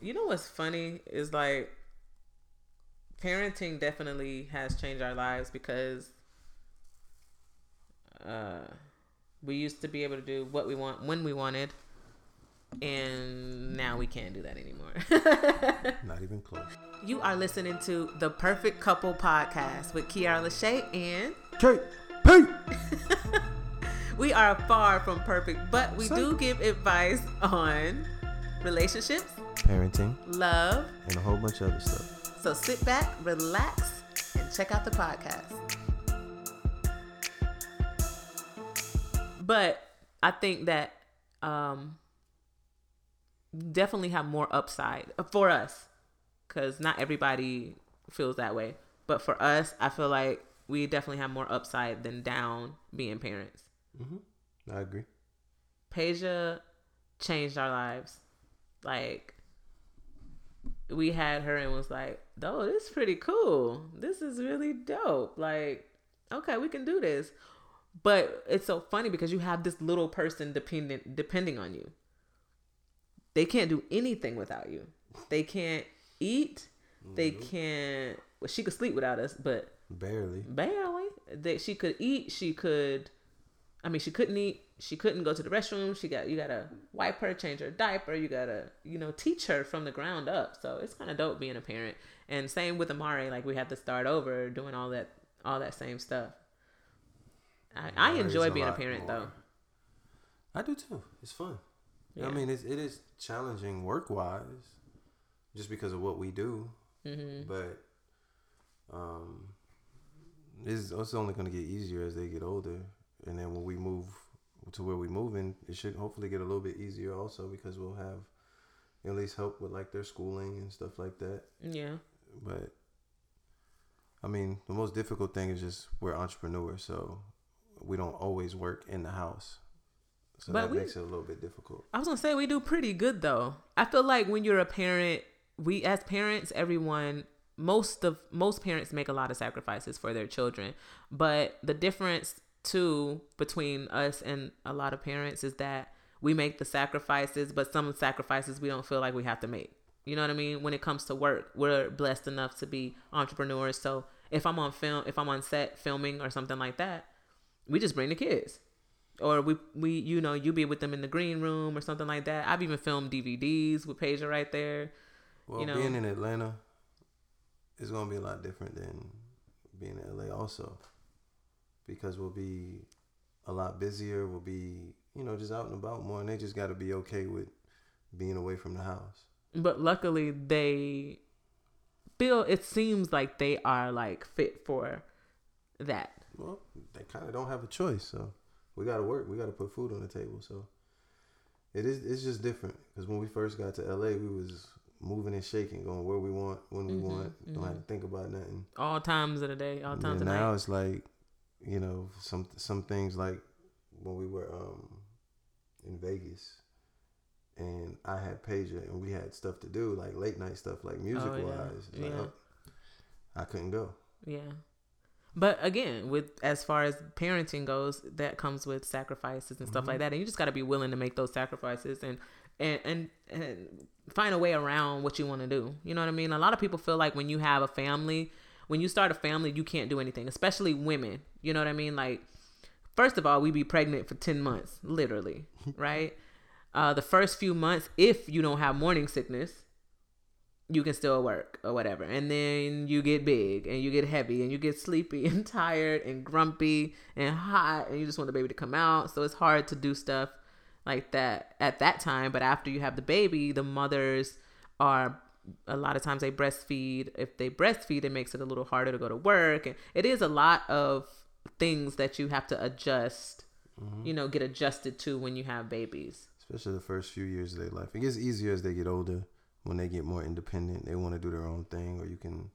You know what's funny is like parenting definitely has changed our lives because uh, we used to be able to do what we want when we wanted, and now we can't do that anymore. Not even close. You are listening to the Perfect Couple Podcast with Keaira LaShae and Kate, Pete. we are far from perfect, but we Say- do give advice on relationships, Parenting love. and a whole bunch of other stuff. So sit back, relax, and check out the podcast. But I think that um definitely have more upside for us cuz not everybody feels that way. But for us, I feel like we definitely have more upside than down being parents. I agree. Peja changed our lives. Like we had her and was like, "Oh, this is pretty cool. This is really dope. Like, okay, we can do this." But it's so funny because you have this little person dependent depending on you. They can't do anything without you. They can't eat. They mm-hmm. can't. Well, she could sleep without us, but Barely. barely that she could eat she could i mean she couldn't eat she couldn't go to the restroom she got you gotta wipe her change her diaper you gotta you know teach her from the ground up so it's kind of dope being a parent and same with amari like we had to start over doing all that all that same stuff i, I enjoy being a lot parent more. though I do too. It's fun. Yeah. I mean, it's, it is challenging work wise, just because of what we do. mm-hmm. But um, it's, it's only going to get easier as they get older, and then when we move to where we're moving, it should hopefully get a little bit easier also because we'll have at least help with like their schooling and stuff like that. yeah But I mean, the most difficult thing is just we're entrepreneurs, so we don't always work in the house. So But that we- makes it a little bit difficult. I was gonna say we do pretty good though. I feel like when you're a parent, we as parents, everyone, most of most parents make a lot of sacrifices for their children. But the difference too between us and a lot of parents is that we make the sacrifices, but some sacrifices we don't feel like we have to make. You know what I mean? When it comes to work, we're blessed enough to be entrepreneurs. So if I'm on film, if I'm on set filming or something like that, we just bring the kids or we we you know you be with them in the green room or something like that. I've even filmed DVDs with Peja right there. Well, you know- being in Atlanta is going to be a lot different than being in LA also because we'll be a lot busier. We'll be, you know, just out and about more, and they just got to be okay with being away from the house. But luckily they feel it seems like they are like fit for that. Well, they kind of don't have a choice, so we got to work. We got to put food on the table, so it is. It's just different because when we first got to LA, we was moving and shaking, going where we want, when we Mhm, want. Don't have to think about nothing. All times of the day, all times of the now it's like, you know, some some things like when we were um in Vegas and I had Peja and we had stuff to do, like late night stuff, like music Oh, yeah. wise. Like, Yeah. I couldn't go. Yeah. But again, with as far as parenting goes, that comes with sacrifices and stuff like that. And you just got to be willing to make those sacrifices and, and and and find a way around what you want to do. You know what I mean? A lot of people feel like when you have a family, when you start a family, you can't do anything, especially women. You know what I mean? Like first of all, we be pregnant for 10 months, literally, right? Uh, the first few months, if you don't have morning sickness, you can still work or whatever. And then you get big and you get heavy and you get sleepy and tired and grumpy and hot and you just want the baby to come out. So it's hard to do stuff like that at that time. But after you have the baby, the mothers are a lot of times they breastfeed. If they breastfeed, it makes it a little harder to go to work. And it is a lot of things that you have to adjust, mm-hmm. you know, get adjusted to when you have babies. Especially the first few years of their life. It gets easier as they get older. When they get more independent, they want to do their own thing, or you can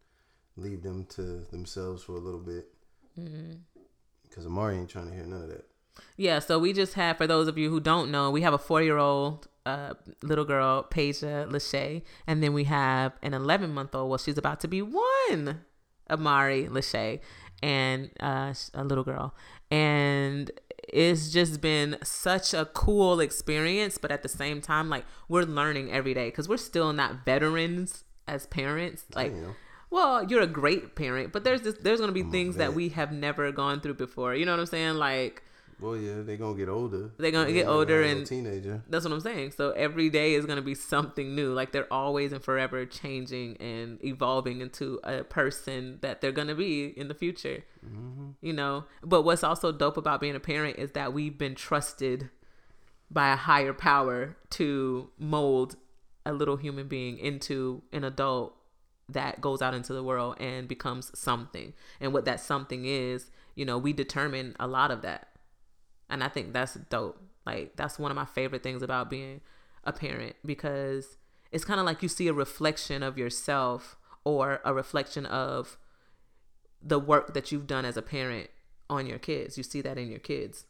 leave them to themselves for a little bit. Mm-hmm. Because Amari ain't trying to hear none of that. Yeah, so we just have, for those of you who don't know, we have a four year old uh, little girl, Peja Lachey, and then we have an 11 month old, well, she's about to be one, Amari Lachey, and uh, a little girl. And it's just been such a cool experience but at the same time like we're learning every day because we're still not veterans as parents. Like well you're a great parent but there's this there's gonna be I'm things that we have never gone through before. You know what i'm saying? Like Well, yeah, they're gonna get older. They're gonna get gonna older and- teenager. that's what i'm saying. So every day is gonna be something new. Like they're always and forever changing and evolving into a person that they're gonna be in the future hmm you know? But what's also dope about being a parent is that we've been trusted by a higher power to mold a little human being into an adult that goes out into the world and becomes something. And what that something is you know we determine a lot of that and i think that's dope like that's one of my favorite things about being a parent because it's kind of like you see a reflection of yourself or a reflection of the work that you've done as a parent on your kids. You see that in your kids.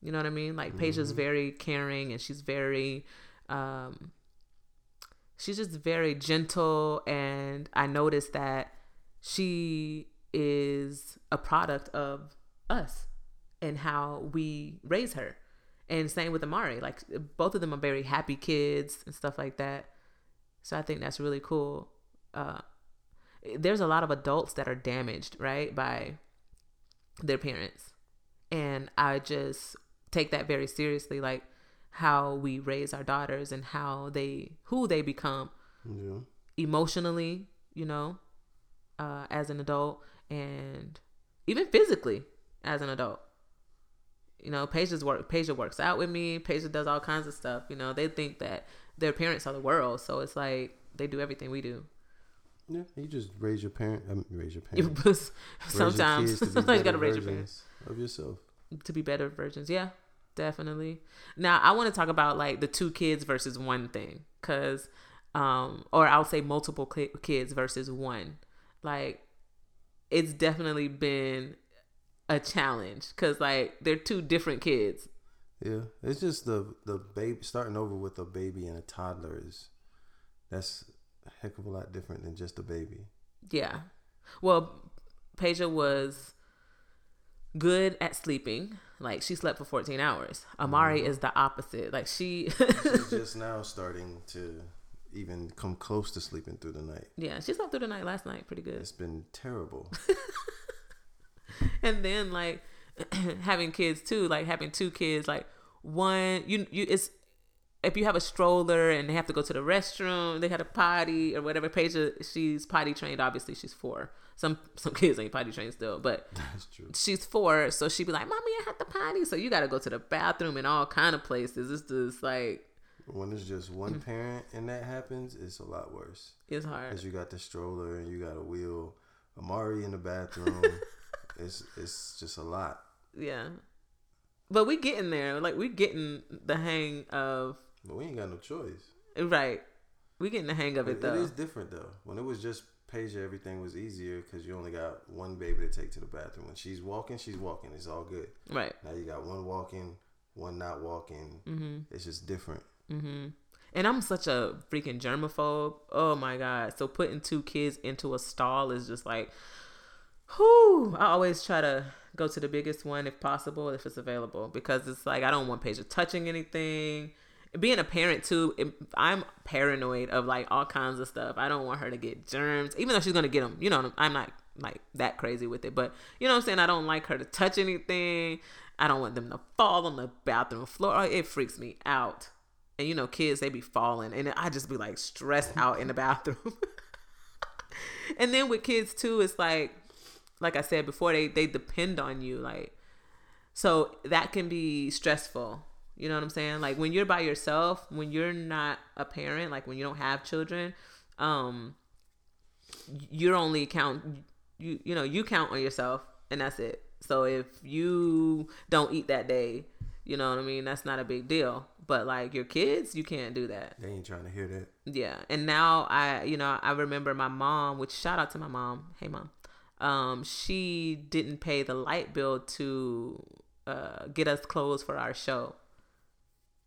You know what I mean? Like Paige is very caring and she's very um she's just very gentle and I noticed that she is a product of us and how we raise her. And same with Amari. Like both of them are very happy kids and stuff like that. So I think that's really cool. Uh there's a lot of adults that are damaged, right, by their parents. And I just take that very seriously like how we raise our daughters and how they who they become Yeah. emotionally, you know, uh, as an adult and even physically as an adult. You know, Paige work Paige works out with me, Paige does all kinds of stuff. You know, they think that their parents are the world, so it's like they do everything we do. Yeah. You just raise your parent. Um, raise your parents. parent. boost- Raise your sometimes kids to be you gotta raise your parents of yourself. to be better versions. Yeah, definitely. Now I want to talk about like the two kids versus one thing, cause, um, or I'll say multiple kids versus one. Like, it's definitely been a challenge, cause like they're two different kids. Yeah, it's just the the baby starting over with a baby and a toddler is that's a heck of a lot different than just a baby. Yeah. Well, Peja was good at sleeping. Like she slept for 14 hours. Amari mm-hmm. is the opposite. Like she She's just now starting to even come close to sleeping through the night. Yeah, she slept through the night last night pretty good. It's been terrible. and then like having kids too, like having two kids, like one you you it's if you have a stroller and they have to go to the restroom, they had a potty or whatever. Paige, she's potty trained. Obviously, she's four. Some some kids ain't potty trained still, but That's true. she's four, so she'd be like, "Mommy, I had the potty." So you got to go to the bathroom in all kind of places. It's just like When it's just Mm. one parent and that happens, it's a lot worse. it's hard. Because you got the stroller and you got a wheel. Amari in the bathroom. It's it's just a lot. Yeah, but we getting there. Like we getting the hang of But we ain't got no choice. right. We getting the hang of it But though. it is different though. When it was just Paige, everything was easier because you only got one baby to take to the bathroom. When she's walking, she's walking. It's all good. right. Now you got one walking, one not walking. Mm-hmm. It's just different. Mm-hmm. And I'm such a freaking germaphobe. Oh my god! So putting two kids into a stall is just like, whoo. I always try to go to the biggest one if possible, if it's available, because it's like I don't want Paige touching anything. Being a parent too, I'm paranoid of like all kinds of stuff. I don't want her to get germs, even though she's gonna get them. You know, I'm not like that crazy with it, but you know what I'm saying. I don't like her to touch anything. I don't want them to fall on the bathroom floor. Oh, it freaks me out. And you know, kids they be falling, and I just be like stressed out in the bathroom. and then with kids too, it's like, like I said before, they they depend on you, like, so that can be stressful. You know what I'm saying? Like when you're by yourself, when you're not a parent, like when you don't have children, um, you're only count you you know you count on yourself, and that's it. So if you don't eat that day, you know what I mean. That's not a big deal. But like your kids, you can't do that. They ain't trying to hear that. Yeah. And now I, you know, I remember my mom, which shout out to my mom. Hey mom. Um, she didn't pay the light bill to uh get us clothes for our show.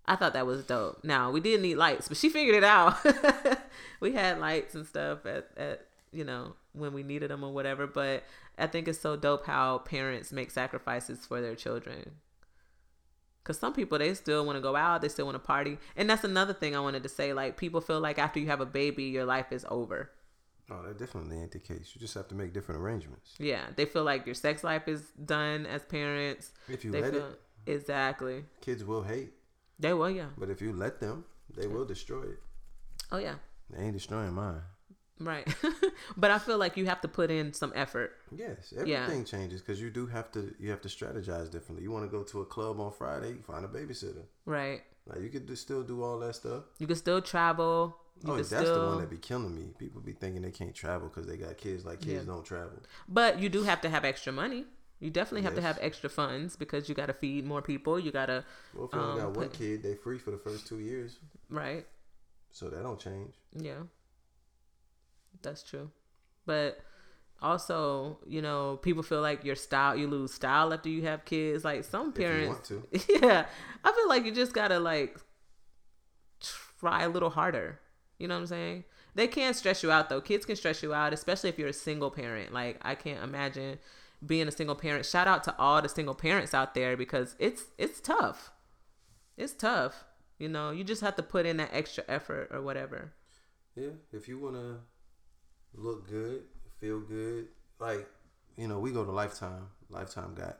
I thought that was dope. Now we didn't need lights, but she figured it out. we had lights and stuff at, at you know when we needed them or whatever. But I think it's so dope how parents make sacrifices for their children. Cause some people they still want to go out, they still want to party, and that's another thing I wanted to say. Like people feel like after you have a baby, your life is over. Oh, that definitely ain't the case. You just have to make different arrangements. Yeah, they feel like your sex life is done as parents. If you They let feel it, exactly. kids will hate. They will, yeah. But if you let them, they will destroy it. Oh yeah, They ain't destroying mine. right. but I feel like you have to put in some effort. Yes, Yeah. everything changes because you do have to. You have to strategize differently. You want to go to a club on Friday, you find a babysitter. Right. Like you could do, still do all that stuff. You can still travel. You oh, that's the one that be killing me. People be thinking they can't travel because they got kids. Like kids Yeah. don't travel. but you do have to have extra money. You definitely have to have extra funds because you got to feed more people. You got to, Well, if you only Um, got one kid, they free for the first two years, right. so that don't change. Yeah. That's true. But also, you know, people feel like your style, you lose style after you have kids. Like some parents, want to, yeah, I feel like you just gotta like try a little harder. You know what I'm saying? They can stress you out though. Kids can stress you out, especially if you're a single parent. Like I can't imagine being a single parent. Shout out to all the single parents out there because it's it's tough. It's tough. You know, you just have to put in that extra effort or whatever. yeah. If you want to look good, feel good, like you know, we go to Lifetime. Lifetime got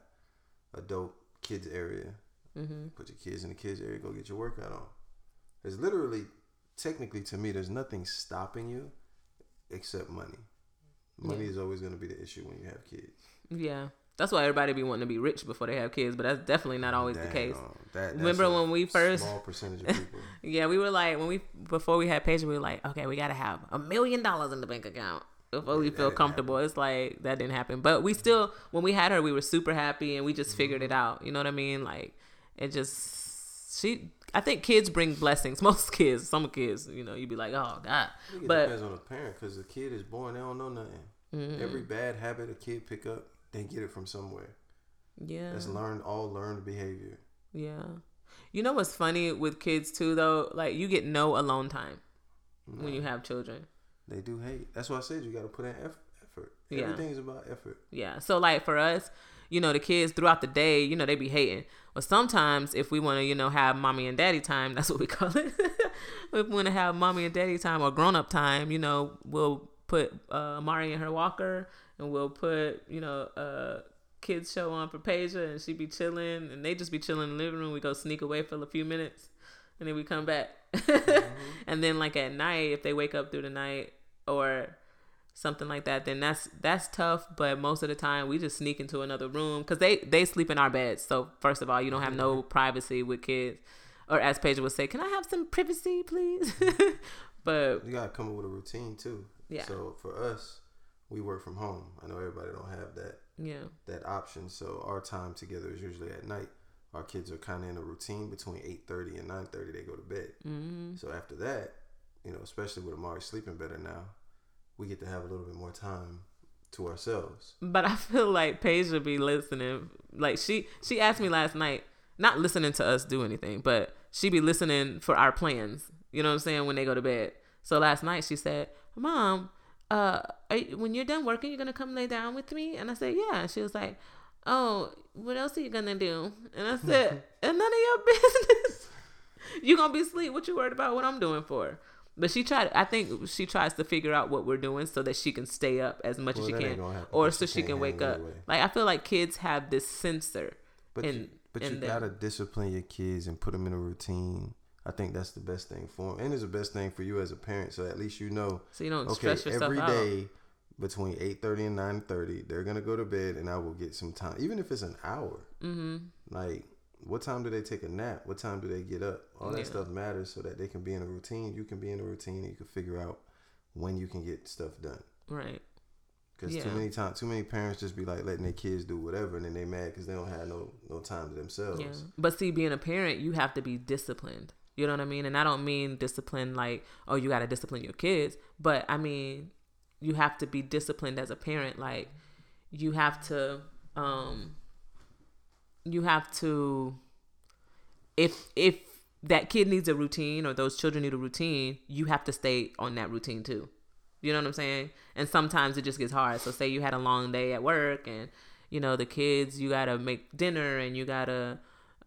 adult kids area. hmm Put your kids in the kids area. Go get your workout on. There's literally, technically, to me, there's nothing stopping you except money. Money Yeah. is always going to be the issue when you have kids. Yeah. That's why everybody be wanting to be rich before they have kids, but that's definitely not always the case. um, that, Remember when we first- small percentage of people. Yeah, we were like when we before we had Paige, we were like, okay, we gotta have a million dollars in the bank account before we Yeah, that feel comfortable. It's like that didn't happen, but we still when we had her, we were super happy and we just figured it out. You know what I mean? Like it just she. I think kids bring blessings. Most kids, some kids, you know, you'd be like, oh god, it but depends on the parent because the kid is born, they don't know nothing. mm, Every bad habit a kid pick up, they get it from somewhere. yeah, That's learned, all learned behavior. yeah. You know what's funny with kids too, though? Like you get no alone time when you have children. they do hate. That's why I said you got to put in eff- effort. Yeah. Everything's about effort. Yeah. So like for us, you know, the kids throughout the day, you know, they be hating. But sometimes if we want to, you know, have mommy and daddy time, that's what we call it. if we want to have mommy and daddy time or grown up time, you know, we'll put uh, Mari in her walker and we'll put, you know, uh, kids show on for Peja and she be chilling and they just be chilling in the living room. We go sneak away for a few minutes and then we come back. and then like at night, if they wake up through the night or something like that, then that's that's tough. But most of the time, we just sneak into another room because they they sleep in our beds. So first of all, you don't have no privacy with kids, or as Paige would say, "Can I have some privacy, please?" but You got to come up with a routine too. Yeah. So for us, we work from home. I know everybody don't have that yeah, that option. So our time together is usually at night. Our kids are kind of in a routine between eight thirty and nine thirty. They go to bed. hmm So after that, you know, especially with Amari sleeping better now, we get to have a little bit more time to ourselves. but I feel like Paige would be listening. Like she she asked me last night, not listening to us do anything, but she be listening for our plans. You know what I'm saying when they go to bed. So last night she said, "Mom, uh, are you, when you're done working, you're gonna come lay down with me?" And I said, "Yeah." She was like, "Oh, what else are you gonna do?" And I said, "And none of your business. you gonna be asleep. What you worried about? What I'm doing for?" But she tried. I think she tries to figure out what we're doing so that she can stay up as much Well, as she can, or so she she can't wake up. anyway. Like I feel like kids have this sensor. But in- you, but in you them. gotta discipline your kids and put them in a routine. I think that's the best thing for them, and it's the best thing for you as a parent. So at least you know, So you don't okay, stress yourself every out. day between eight thirty and nine thirty, they're gonna go to bed, and I will get some time, even if it's an hour. Mm-hmm. Like, what time do they take a nap? What time do they get up? All that Yeah. stuff matters so that they can be in a routine. You can be in a routine, and you can figure out when you can get stuff done. Right. Because Yeah. too many times, too many parents just be like letting their kids do whatever, and then they mad because they don't have no no time to themselves. Yeah. But see, being a parent, you have to be disciplined. You know what I mean? And I don't mean discipline like, oh, you got to discipline your kids. But I mean, you have to be disciplined as a parent. Like, you have to, um, you have to, if, if, that kid needs a routine or those children need a routine, you have to stay on that routine too. You know what I'm saying? And sometimes it just gets hard. So say you had a long day at work and you know the kids you got to make dinner and you got to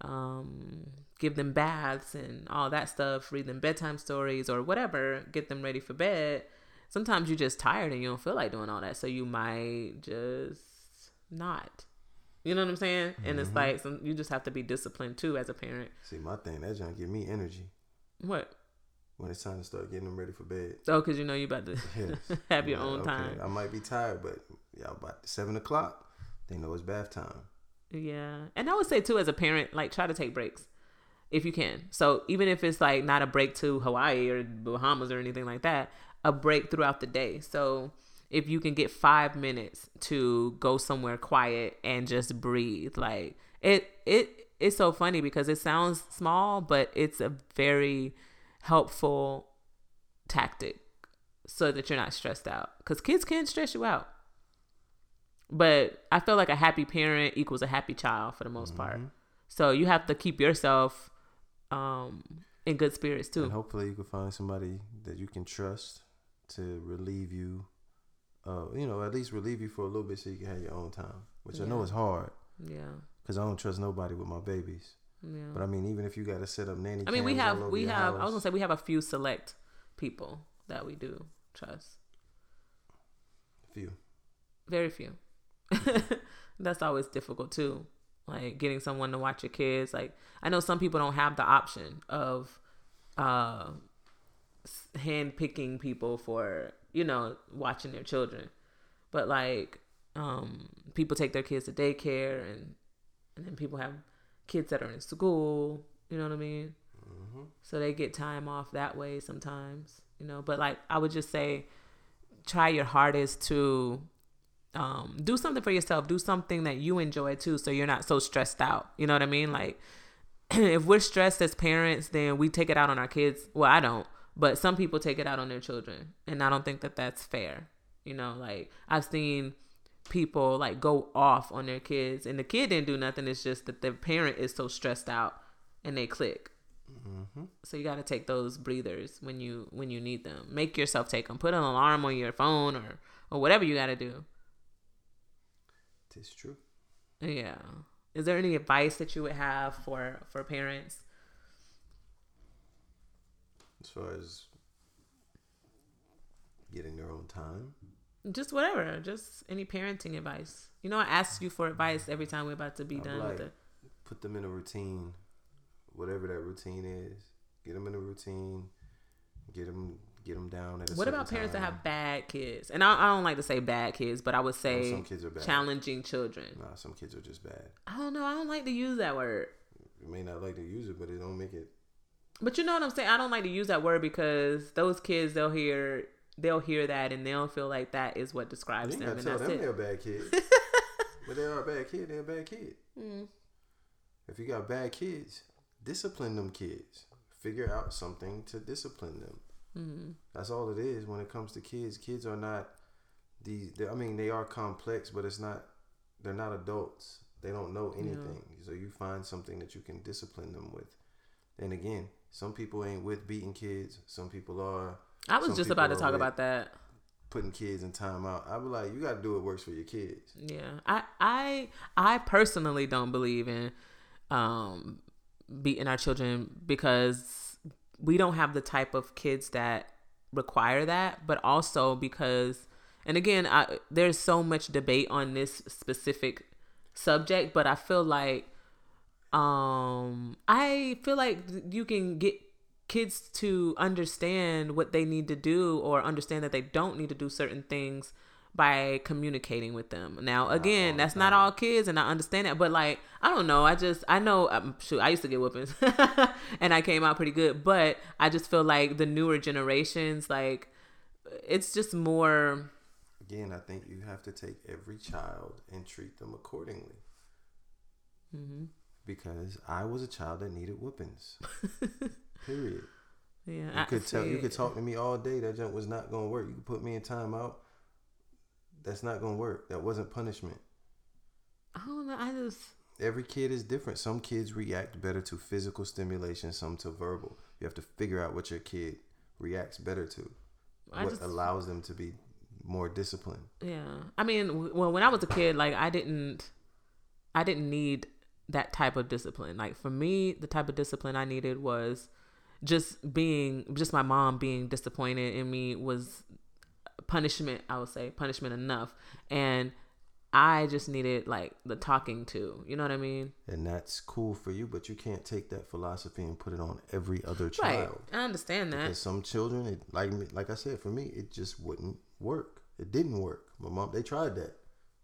um, give them baths and all that stuff, read them bedtime stories or whatever, get them ready for bed. Sometimes you're just tired and you don't feel like doing all that, so you might just not. You know what I'm saying? Mm-hmm. And it's mm-hmm. like some, you just have to be disciplined too as a parent. See, my thing that's that just give me energy. What? When it's time to start getting them ready for bed. Oh, because you know you about to yes. have your yeah, own okay. time. I might be tired, but y'all about seven o'clock, they know it's bath time. Yeah, and I would say too, as a parent, like try to take breaks if you can. So even if it's like not a break to Hawaii or Bahamas or anything like that, a break throughout the day. So if you can get five minutes to go somewhere quiet and just breathe, like it it it's so funny because it sounds small, but it's a very helpful tactic so that you're not stressed out. Because kids can stress you out. But I feel like a happy parent equals a happy child for the most mm-hmm. part. So you have to keep yourself um, in good spirits too. And hopefully, you can find somebody that you can trust to relieve you. Uh, you know, at least relieve you for a little bit so you can have your own time, which yeah. I know is hard. Yeah. Because I don't trust nobody with my babies. Yeah. But I mean, even if you got to set up nanny, I mean, we have we have. House, I was gonna say we have a few select people that we do trust. Few. Very few. That's always difficult too. Like getting someone to watch your kids. Like I know some people don't have the option of uh hand picking people for, you know, watching their children. But like um people take their kids to daycare and and then people have kids that are in school, you know what I mean? Mm-hmm. So they get time off that way sometimes, you know. But like I would just say try your hardest to um, do something for yourself. Do something that you enjoy too, so you're not so stressed out. You know what I mean? Like, if we're stressed as parents, then we take it out on our kids. Well, I don't, but some people take it out on their children, and I don't think that that's fair. You know, like I've seen people like go off on their kids, and the kid didn't do nothing. It's just that the parent is so stressed out, and they click. Mm-hmm. So you got to take those breathers when you when you need them. Make yourself take them. Put an alarm on your phone or or whatever you got to do it's true. Yeah. Is there any advice that you would have for for parents? As far as getting their own time? Just whatever. Just any parenting advice. You know, I ask you for advice every time we're about to be I'd done like, with it. Put them in a routine, whatever that routine is. Get them in a routine. Get them get them down. At what about parents time. that have bad kids? And I, I, don't like to say bad kids, but I would say some kids are bad. challenging children. Nah, some kids are just bad. I don't know. I don't like to use that word. You may not like to use it, but it don't make it. But you know what I'm saying? I don't like to use that word because those kids they'll hear they'll hear that and they'll feel like that is what describes them. And tell that's them it. they're a bad kids. but they are a bad kid. They're a bad kid. Mm. If you got bad kids, discipline them kids. Figure out something to discipline them. Mm-hmm. That's all it is when it comes to kids. Kids are not these. I mean, they are complex, but it's not. They're not adults. They don't know anything. Yeah. So you find something that you can discipline them with. And again, some people ain't with beating kids. Some people are. I was just about to talk about that. Putting kids in timeout. I be like, you got to do what works for your kids. Yeah, I, I, I personally don't believe in um, beating our children because we don't have the type of kids that require that, but also because, and again, I, there's so much debate on this specific subject, but I feel like, um, I feel like you can get kids to understand what they need to do or understand that they don't need to do certain things by communicating with them. Now, again, that's not all kids, and I understand that. But like, I don't know. I just I know. Um, shoot, I used to get whoopings, and I came out pretty good. But I just feel like the newer generations, like, it's just more. Again, I think you have to take every child and treat them accordingly. Mm-hmm. Because I was a child that needed whoopings. Period. Yeah, you I could tell. You could talk to me all day. That jump was not going to work. You could put me in timeout that's not gonna work. That wasn't punishment. I don't know. I just every kid is different. Some kids react better to physical stimulation, some to verbal. You have to figure out what your kid reacts better to. I what just, allows them to be more disciplined. Yeah. I mean, well, when I was a kid, like I didn't I didn't need that type of discipline. Like for me, the type of discipline I needed was just being just my mom being disappointed in me was punishment, I would say, punishment enough. And I just needed like the talking to, you know what I mean? And that's cool for you, but you can't take that philosophy and put it on every other child. Right. I understand that. Because some children, it, like me- like I said, for me, it just wouldn't work. It didn't work. My mom, they tried that.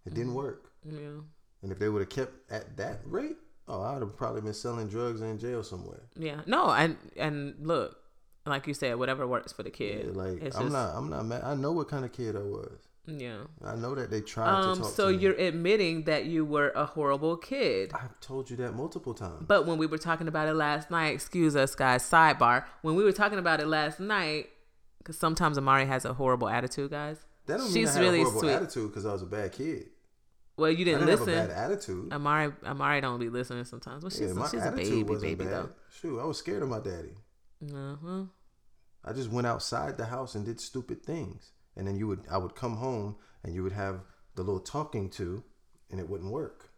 It didn't mm-hmm. work. Yeah. And if they would have kept at that rate, oh, I would have probably been selling drugs in jail somewhere. Yeah. No, and and look, like you said, whatever works for the kid. Yeah, like I'm just, not, I'm not mad. I know what kind of kid I was. Yeah. I know that they tried to Um. talk So to you're admitting that you were a horrible kid. I've told you that multiple times. But when we were talking about it last night, excuse us, guys. Sidebar. When we were talking about it last night, because sometimes Amari has a horrible attitude, guys. that don't mean she's I had really a horrible sweet. attitude because I was a bad kid. Well, you didn't, didn't listen. have a bad attitude. Amari, Amari don't be listening sometimes. Well, she's, yeah, my she's a baby, baby bad. though. Shoot, I was scared of my daddy. Uh-huh. I just went outside the house and did stupid things, and then you would, I would come home and you would have the little talking to, and it wouldn't work.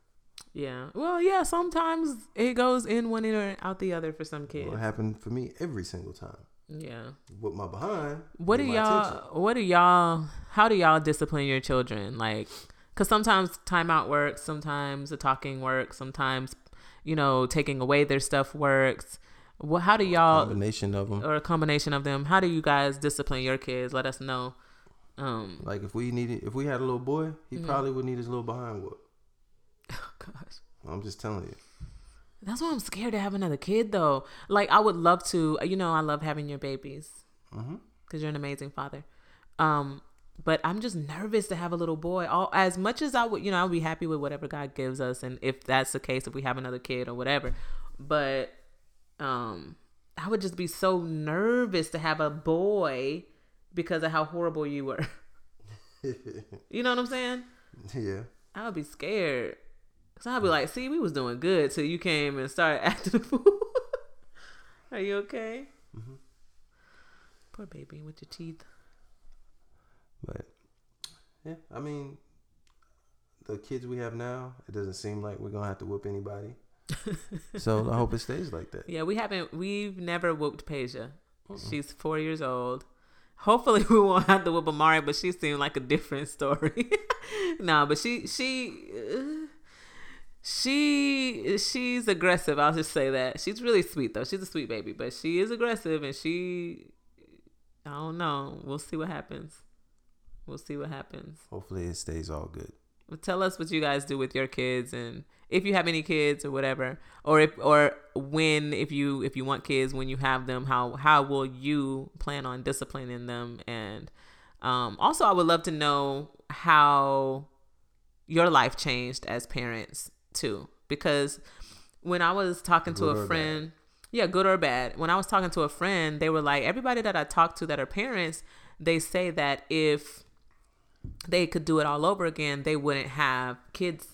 Yeah. Well, yeah. Sometimes it goes in one ear and out the other for some kids. It happened for me every single time. Yeah. With my behind. What do y'all? attention. What do y'all? How do y'all discipline your children? Like, because sometimes timeout works, sometimes the talking works, sometimes you know taking away their stuff works. Well, how do y'all? Combination of them. Or a combination of them. How do you guys discipline your kids? Let us know. Um. Like if we needed, if we had a little boy, he Mm-hmm. probably would need his little behind whoop. Oh gosh. I'm just telling you. That's why I'm scared to have another kid though. Like I would love to, you know, I love having your babies because you're an amazing father. Um, but I'm just nervous to have a little boy. All as much as I would, you know, I'll be happy with whatever God gives us, and if that's the case, if we have another kid or whatever. But um, I would just be so nervous to have a boy because of how horrible you were. you know what I'm saying? yeah. I would be scared. Cause I'd be like, see, we was doing good till you came and started acting a fool. Are you okay? Mhm. Poor baby with your teeth. But yeah, I mean, the kids we have now, it doesn't seem like we're gonna have to whoop anybody. so I hope it stays like that. Yeah, we haven't. We've never whooped Peja. She's four years old. Hopefully, we won't have to whoop Amari, but she seemed like a different story. no, but she she uh, she she's aggressive. I'll just say that she's really sweet though. She's a sweet baby, but she is aggressive, and she I don't know. We'll see what happens. We'll see what happens. Hopefully it stays all good. Well, tell us what you guys do with your kids and if you have any kids or whatever or if or when if you if you want kids when you have them how how will you plan on disciplining them and um also I would love to know how your life changed as parents too because when I was talking to Good a friend yeah good or bad when I was talking to a friend they were like everybody that I talk to that are parents they say that if they could do it all over again, they wouldn't have kids.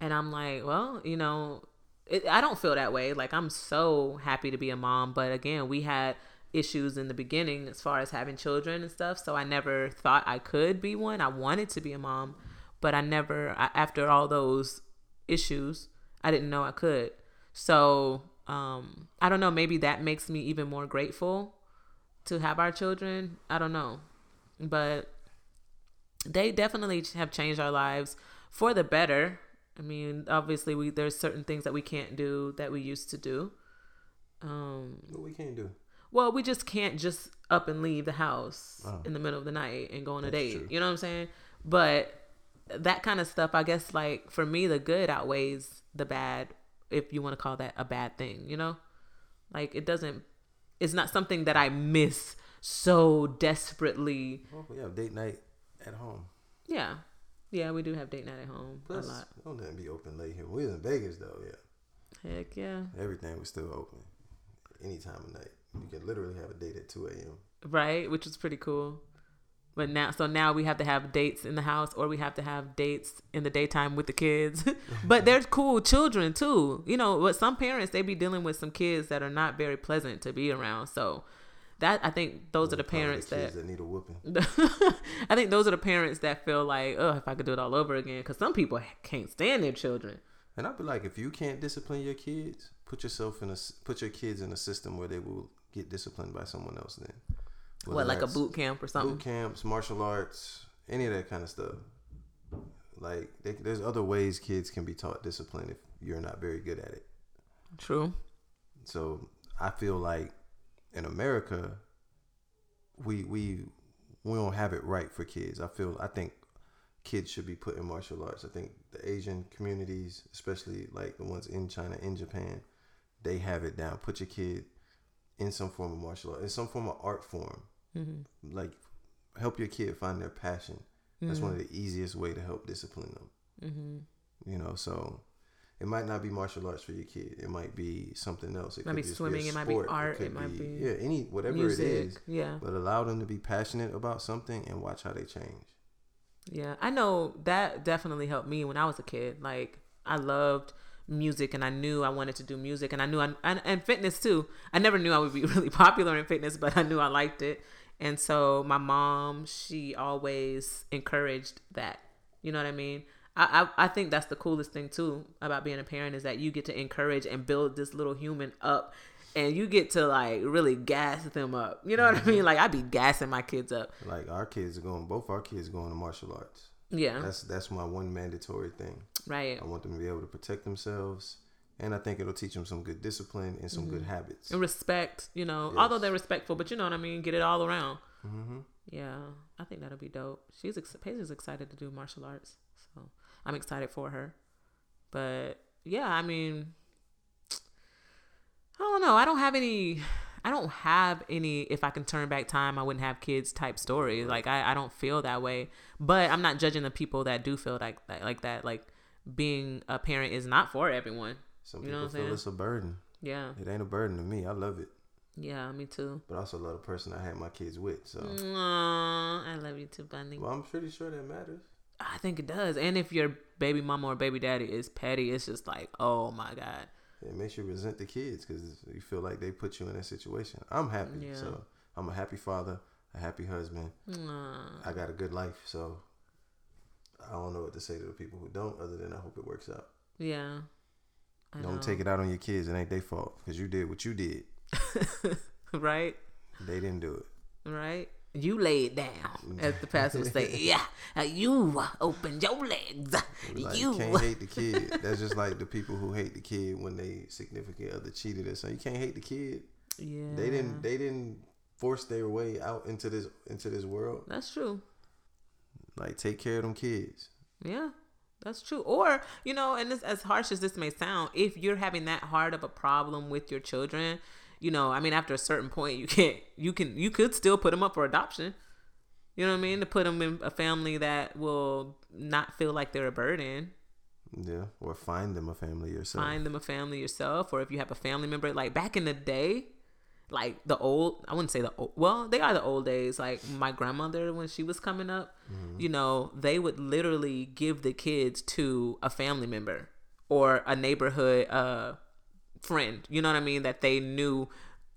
And I'm like, well, you know, it, I don't feel that way. Like, I'm so happy to be a mom. But again, we had issues in the beginning as far as having children and stuff. So I never thought I could be one. I wanted to be a mom, but I never, I, after all those issues, I didn't know I could. So um, I don't know. Maybe that makes me even more grateful to have our children. I don't know. But they definitely have changed our lives for the better. I mean, obviously, we there's certain things that we can't do that we used to do. Um, What we can't do. well, we just can't just up and leave the house Oh. in the middle of the night and go on a That's date. true. You know what I'm saying? But that kind of stuff, I guess, like for me, the good outweighs the bad, if you want to call that a bad thing. You know, like it doesn't. It's not something that I miss so desperately. Well, we have date night at home. Yeah, yeah, we do have date night at home Plus, a lot. don't let be open late here. We was in Vegas though. Yeah, Heck yeah. everything was still open. Any time of night, you can literally have a date at two a.m. right which is pretty cool but now so now we have to have dates in the house or we have to have dates in the daytime with the kids but there's cool children too you know but some parents they be dealing with some kids that are not very pleasant to be around so that i think those are the parents kids that that need a whooping. i think those are the parents that feel like oh if i could do it all over again because some people can't stand their children And I'd be like, if you can't discipline your kids, put yourself in a put your kids in a system where they will get disciplined by someone else. Then, what like a boot camp or something? boot camps, martial arts, any of that kind of stuff. Like, they, there's other ways kids can be taught discipline if you're not very good at it. True. So I feel like in America, we we we don't have it right for kids. I feel I think kids should be put in martial arts. I think the Asian communities, especially like the ones in China, in Japan, they have it down. Put your kid in some form of martial art, in some form of art form. Mm-hmm. Like help your kid find their passion. That's one of the easiest way to help discipline them. Mm-hmm. You know, so it might not be martial arts for your kid. It might be something else. It Might be swimming, a it might be art, could it might be yeah, any whatever Music. it is. Yeah. But allow them to be passionate about something and watch how they change. Yeah, I know that definitely helped me when I was a kid. Like I loved music and I knew I wanted to do music and I knew I and, and fitness too. I never knew I would be really popular in fitness, but I knew I liked it. And so my mom, she always encouraged that. You know what I mean? I, I, I think that's the coolest thing too about being a parent is that you get to encourage and build this little human up and you get to like really gas them up. You know what I mean? Like I'd be gassing my kids up. Like our kids are going, both our kids are going to martial arts. Yeah. That's that's my one mandatory thing. right. I want them to be able to protect themselves, and I think it'll teach them some good discipline and some good habits. and respect, you know, Yes. although they're respectful, but you know what I mean, get it all around. hmm Yeah, I think that'll be dope. She's ex- Paige's excited to do martial arts, I'm excited for her. But yeah, I mean, I don't know. I don't have any. I don't have any. If I can turn back time, I wouldn't have kids type stories. Like I, I don't feel that way. But I'm not judging the people that do feel like that. Like that. Like being a parent is not for everyone. Some You people know what I'm feel saying? it's a burden. Yeah. It ain't a burden to me. I love it, Yeah. Me too. but I also love the person I had my kids with. So, Aw, I love you too, Bunny. well, I'm pretty sure that matters. I think it does. And if your baby mama or baby daddy is petty, it's just like, oh my god. It makes you resent the kids because you feel like they put you in that situation. I'm happy, Yeah. so I'm a happy father, a happy husband. Aw. I got a good life, so I don't know what to say to the people who don't, other than I hope it works out. Yeah. I don't know. take it out on your kids. It ain't their fault because you did what you did. right? They didn't do it. Right? You lay it down, as the pastor would say. Yeah, you open your legs. Like, you. can't hate the kid. That's just like the people who hate the kid when they significant other cheated. or So you can't hate the kid. yeah. They didn't. They didn't force their way out into this into this world. That's true. Like take care of them kids. Yeah, that's true. Or, you know, and this, as harsh as this may sound, if you're having that hard of a problem with your children, you know, I mean, after a certain point, you can't, you can, you could still put them up for adoption. You know what I mean? To put them in a family that will not feel like they're a burden. Yeah, or find them a family yourself. Find them a family yourself, or if you have a family member, like back in the day, like the old, I wouldn't say the old, well, they are the old days. Like my grandmother, when she was coming up, you know, they would literally give the kids to a family member or a neighborhood uh, friend, you know what I mean, that they knew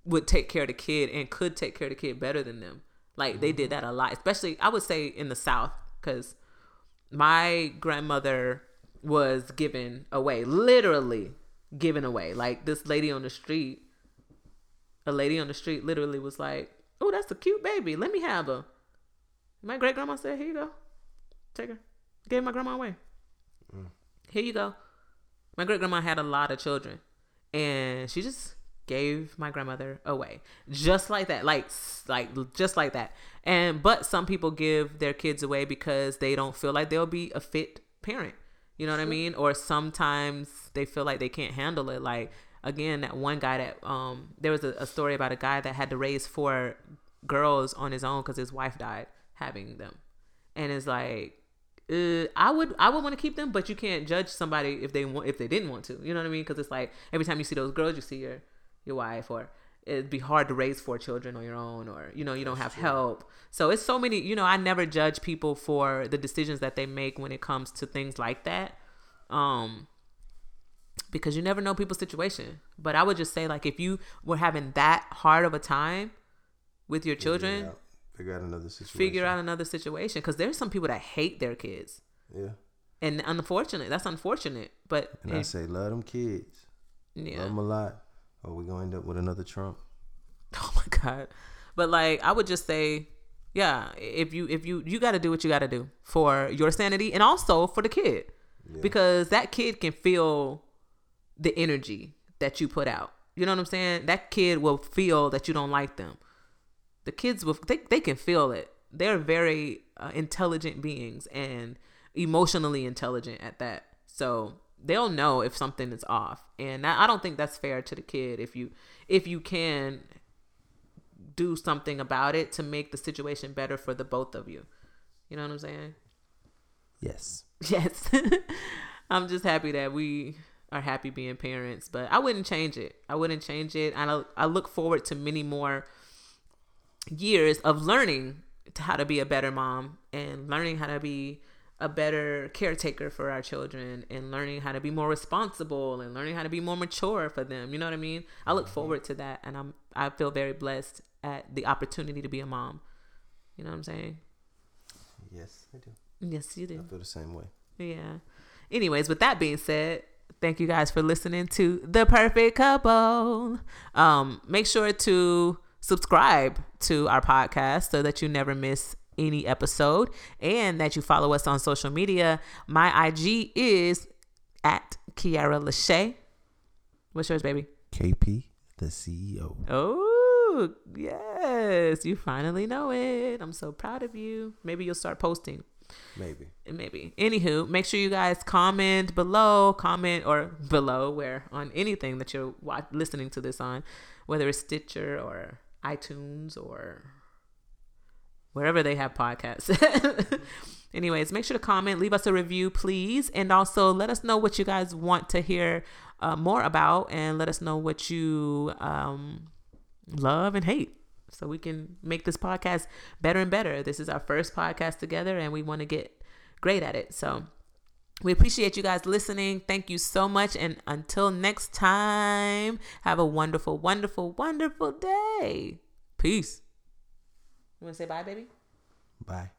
would take care of the kid and could take care of the kid better than them. Like they did mm-hmm. that a lot, especially I would say in the South, because my grandmother was given away, literally given away. Like this lady on the street, a lady on the street literally was like, "Oh, that's a cute baby. Let me have her." My great grandma said, "Here you go, take her." Gave my grandma away. Mm. Here you go. My great grandma had a lot of children, and she just gave my grandmother away. Just like that like like just like that. And but some people give their kids away because they don't feel like they'll be a fit parent. You know what i mean? Or sometimes they feel like they can't handle it. Like again that one guy that um there was a, a story about a guy that had to raise four girls on his own because his wife died having them. And it's like uh, I would I would want to keep them, but you can't judge somebody if they want if they didn't want to. You know what I mean? Because it's like every time you see those girls, you see your your wife, or it'd be hard to raise four children on your own, or you know you don't have help. So it's so many. You know, I never judge people for the decisions that they make when it comes to things like that. Um, because you never know people's situation. But I would just say like if you were having that hard of a time with your children, out, figure out another situation. figure out another situation because there's some people that hate their kids. Yeah. and unfortunate. That's unfortunate. But And I say, love them kids. yeah. Love them a lot. Or we gonna end up with another Trump. Oh my god. But like I would just say, yeah, if you if you you got to do what you got to do for your sanity and also for the kid. Because that kid can feel the energy that you put out. You know what I'm saying? That kid will feel that you don't like them. The kids will they, they can feel it. They're very uh, intelligent beings and emotionally intelligent at that. So they'll know if something is off. And I I don't think that's fair to the kid if you if you can do something about it to make the situation better for the both of you. You know what I'm saying? Yes. Yes. I'm just happy that we are happy being parents, but I wouldn't change it. I wouldn't change it. and I I look forward to many more years of learning to how to be a better mom and learning how to be a better caretaker for our children and learning how to be more responsible and learning how to be more mature for them. You know what I mean? I look forward to that and I'm I feel very blessed at the opportunity to be a mom. You know what I'm saying? Yes, I do. Yes, you do. I feel the same way. Yeah. Anyways, with that being said, thank you guys for listening to The Perfect Couple. Um, make sure to subscribe to our podcast so that you never miss any episode and that you follow us on social media. My IG is at Keaira LaShae. What's yours, baby? KP, the CEO. Oh, yes. You finally know it. I'm so proud of you. Maybe you'll start posting Maybe. maybe anywho make sure you guys comment below comment or below where on anything that you're wa- listening to this on whether it's stitcher or itunes or wherever they have podcasts anyways make sure to comment leave us a review please and also let us know what you guys want to hear uh, more about and let us know what you um, love and hate so we can make this podcast better and better. This is our first podcast together and we want to get great at it. So we appreciate you guys listening. Thank you so much. And until next time, have a wonderful, wonderful, wonderful day. Peace. You want to say bye, baby? Bye.